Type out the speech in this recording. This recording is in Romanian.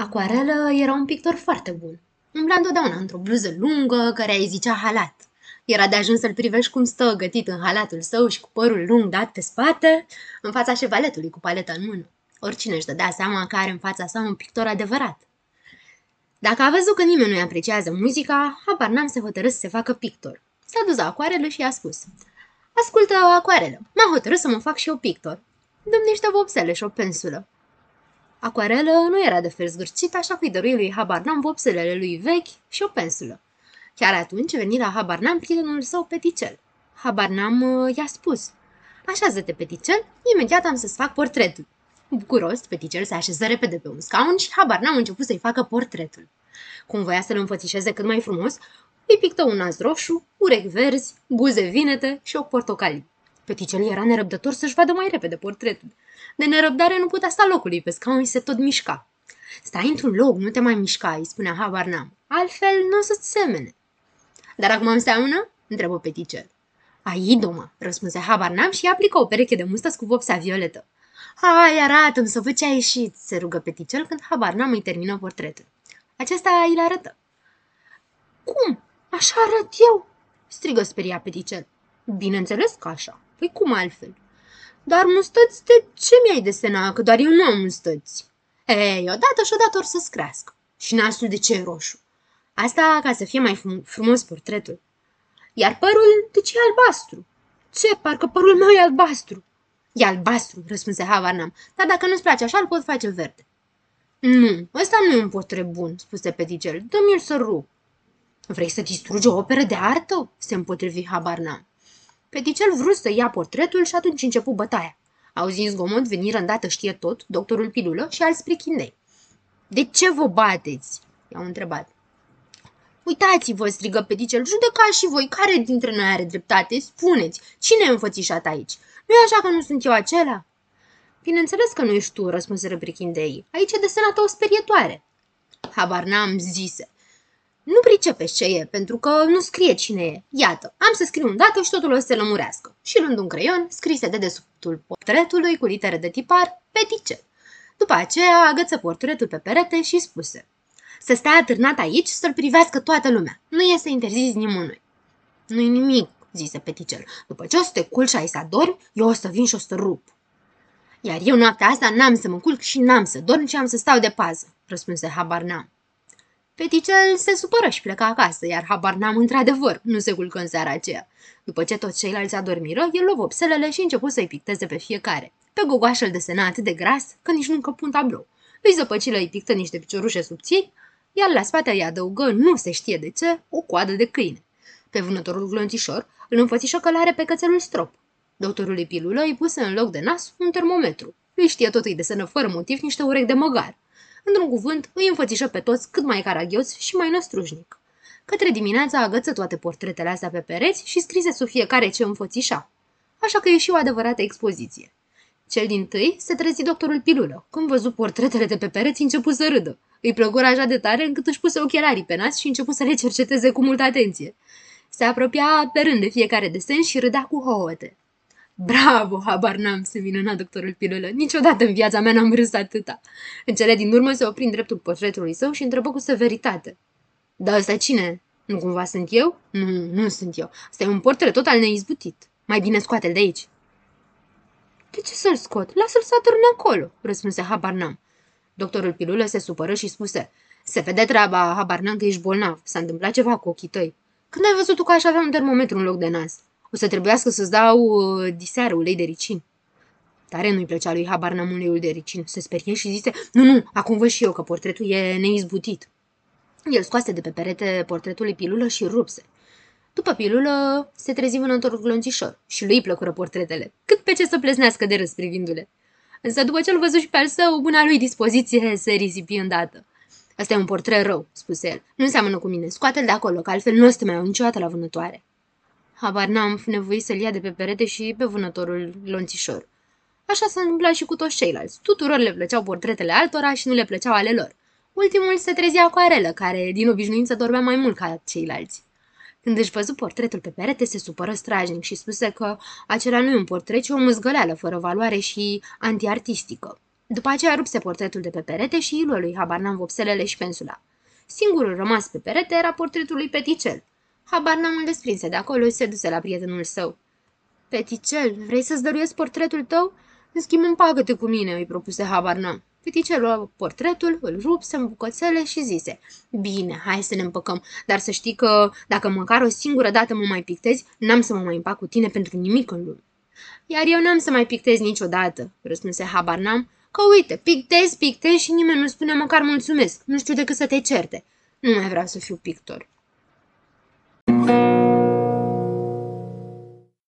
Aquarelă era un pictor foarte bun. Umbla întotdeauna într-o bluză lungă, care îi zicea halat. Era de ajuns să-l privești cum stă gătit în halatul său și cu părul lung dat pe spate, în fața șevaletului cu paleta în mână. Oricine își dădea seama că are în fața sa un pictor adevărat. Dacă a văzut că nimeni nu-i apreciază muzica, habar n-am să hotărâs să se facă pictor. S-a dus la acoarelă și i-a spus Ascultă, acoarelă, m-a hotărât să mă fac și eu pictor. Dăm niște vopsele și o pensulă. Acoarelă nu era de fel zgârcit, așa că îi dărui lui Habarnam vopselele lui vechi și o pensulă. Chiar atunci veni la Habarnam prietenul său Peticel. Habarnam uh, i-a spus, Așează-te, Peticel, imediat am să-ți fac portretul. Bucuros, Peticel se așeză repede pe un scaun și Habarnam început să-i facă portretul. Cum voia să-l înfățișeze cât mai frumos, îi pictă un nas roșu, urechi verzi, buze vinete și o portocalii. Peticel era nerăbdător să-și vadă mai repede portretul. De nerăbdare nu putea sta locului pe scaun și se tot mișca. Stai într-un loc, nu te mai mișca, îi spunea habar n-am. Altfel nu o să-ți semene. Dar acum înseamnă? întrebă peticel. Ai, doma, răspunse habar n-am și aplică o pereche de mustăți cu vopsea violetă. Hai, arată-mi să văd ce a ieșit, se rugă peticel când habar n-am îi termină portretul. Acesta îl arătă. Cum? Așa arăt eu? strigă speria peticel. Bineînțeles că așa. Păi cum altfel? Dar mustăți de ce mi-ai desenat? Că doar eu nu am mustăți. Ei, odată și odată or să-ți crească. Și nasul de ce e roșu? Asta ca să fie mai frumos portretul. Iar părul de ce e albastru? Ce, parcă părul meu e albastru. E albastru, răspunse Havanam, dar dacă nu-ți place așa, îl pot face verde. Nu, ăsta nu e un portret bun, spuse Peticel. Dă-mi-l să rup. Vrei să distrugi o operă de artă? se împotrivi Habarnam. Peticel vrut să ia portretul și atunci începu bătaia. Auzi zgomot, veniră îndată știe tot, doctorul Pilulă și alți prichindei. De ce vă bateți? i-au întrebat. Uitați-vă, strigă Peticel, judecați și voi, care dintre noi are dreptate? Spuneți, cine e înfățișat aici? nu e așa că nu sunt eu acela? Bineînțeles că nu ești tu, răspunseră prichindei. Aici e desenată o sperietoare. Habar n-am zise. Nu pricepeți ce e, pentru că nu scrie cine e. Iată, am să scriu un dată și totul o să se lămurească. Și luând un creion, scrise de desubtul portretului cu litere de tipar, petice. După aceea agăță portretul pe perete și spuse Să stai atârnat aici să-l privească toată lumea. Nu e să interzizi nimănui. Nu-i nimic, zise peticel. După ce o să te culci și ai să adormi, eu o să vin și o să te rup. Iar eu noaptea asta n-am să mă culc și n-am să dorm și am să stau de pază, răspunse habar n-am. Peticel se supără și pleca acasă, iar habar n-am într-adevăr, nu se culcă în seara aceea. După ce toți ceilalți adormiră, el luă vopselele și început să-i picteze pe fiecare. Pe gogoașă îl desena atât de gras că nici nu încăpu un tablou. Lui zăpăcilă îi pictă niște piciorușe subțiri, iar la spate îi adăugă, nu se știe de ce, o coadă de câine. Pe vânătorul glonțișor îl înfățișă călare pe cățelul strop. Doctorului pilulă îi puse în loc de nas un termometru. Lui știe tot îi desenă fără motiv niște urechi de măgar. Într-un cuvânt, îi înfățișă pe toți cât mai caragioți și mai năstrușnic. Către dimineața agăță toate portretele astea pe pereți și scrise sub fiecare ce înfățișa. Așa că e și o adevărată expoziție. Cel din tâi se trezi doctorul Pilulă. Când văzut portretele de pe pereți, început să râdă. Îi plăcură așa de tare încât își puse ochelarii pe nas și început să le cerceteze cu multă atenție. Se apropia pe rând de fiecare desen și râdea cu hohote. Bravo, habar n-am, se minuna doctorul Pilulă. Niciodată în viața mea n-am râs atâta. În cele din urmă se opri în dreptul portretului său și întrebă cu severitate. Da, ăsta cine? Nu cumva sunt eu? Nu, nu sunt eu. Asta e un portret total neizbutit. Mai bine scoate-l de aici. De ce să-l scot? Lasă-l să atârne acolo, răspunse habar n-am. Doctorul Pilulă se supără și spuse, se vede treaba, habar n-am că ești bolnav. S-a întâmplat ceva cu ochii tăi. Când ai văzut tu că aș avea un termometru în loc de nas? O să trebuiască să-ți dau uh, diseară ulei de ricin. Tare nu-i plăcea lui Habar n uleiul de ricin. Se sperie și zise, nu, nu, acum văd și eu că portretul e neizbutit. El scoase de pe perete portretul pilulă și rupse. După pilulă se trezi vânătorul glonțișor și lui plăcură portretele, cât pe ce să pleznească de râs privindu-le. Însă după ce-l văzut și pe al său, buna lui dispoziție se risipi îndată. Asta e un portret rău, spuse el. Nu înseamnă cu mine. Scoate-l de acolo, că altfel nu o să te mai iau niciodată la vânătoare. Habar n-am nevoie să-l ia de pe perete și pe vânătorul lonțișor. Așa s-a întâmplat și cu toți ceilalți. Tuturor le plăceau portretele altora și nu le plăceau ale lor. Ultimul se trezea cu arelă, care din obișnuință dormea mai mult ca ceilalți. Când își văzut portretul pe perete, se supără strajnic și spuse că acela nu e un portret, ci o mâzgăleală fără valoare și antiartistică. După aceea rupse portretul de pe perete și îi lui habar n-am vopselele și pensula. Singurul rămas pe perete era portretul lui Peticel. Habar n-am îl desprinse de acolo și se duse la prietenul său. Peticel, vrei să-ți dăruiesc portretul tău? În schimb, împagă-te cu mine, îi propuse habar n-am. Peticel luă portretul, îl rupse în bucățele și zise Bine, hai să ne împăcăm, dar să știi că dacă măcar o singură dată mă mai pictezi, n-am să mă mai împac cu tine pentru nimic în lume. Iar eu n-am să mai pictez niciodată, răspunse habar n-am, că uite, pictez, pictez și nimeni nu spune măcar mulțumesc, nu știu decât să te certe. Nu mai vreau să fiu pictor.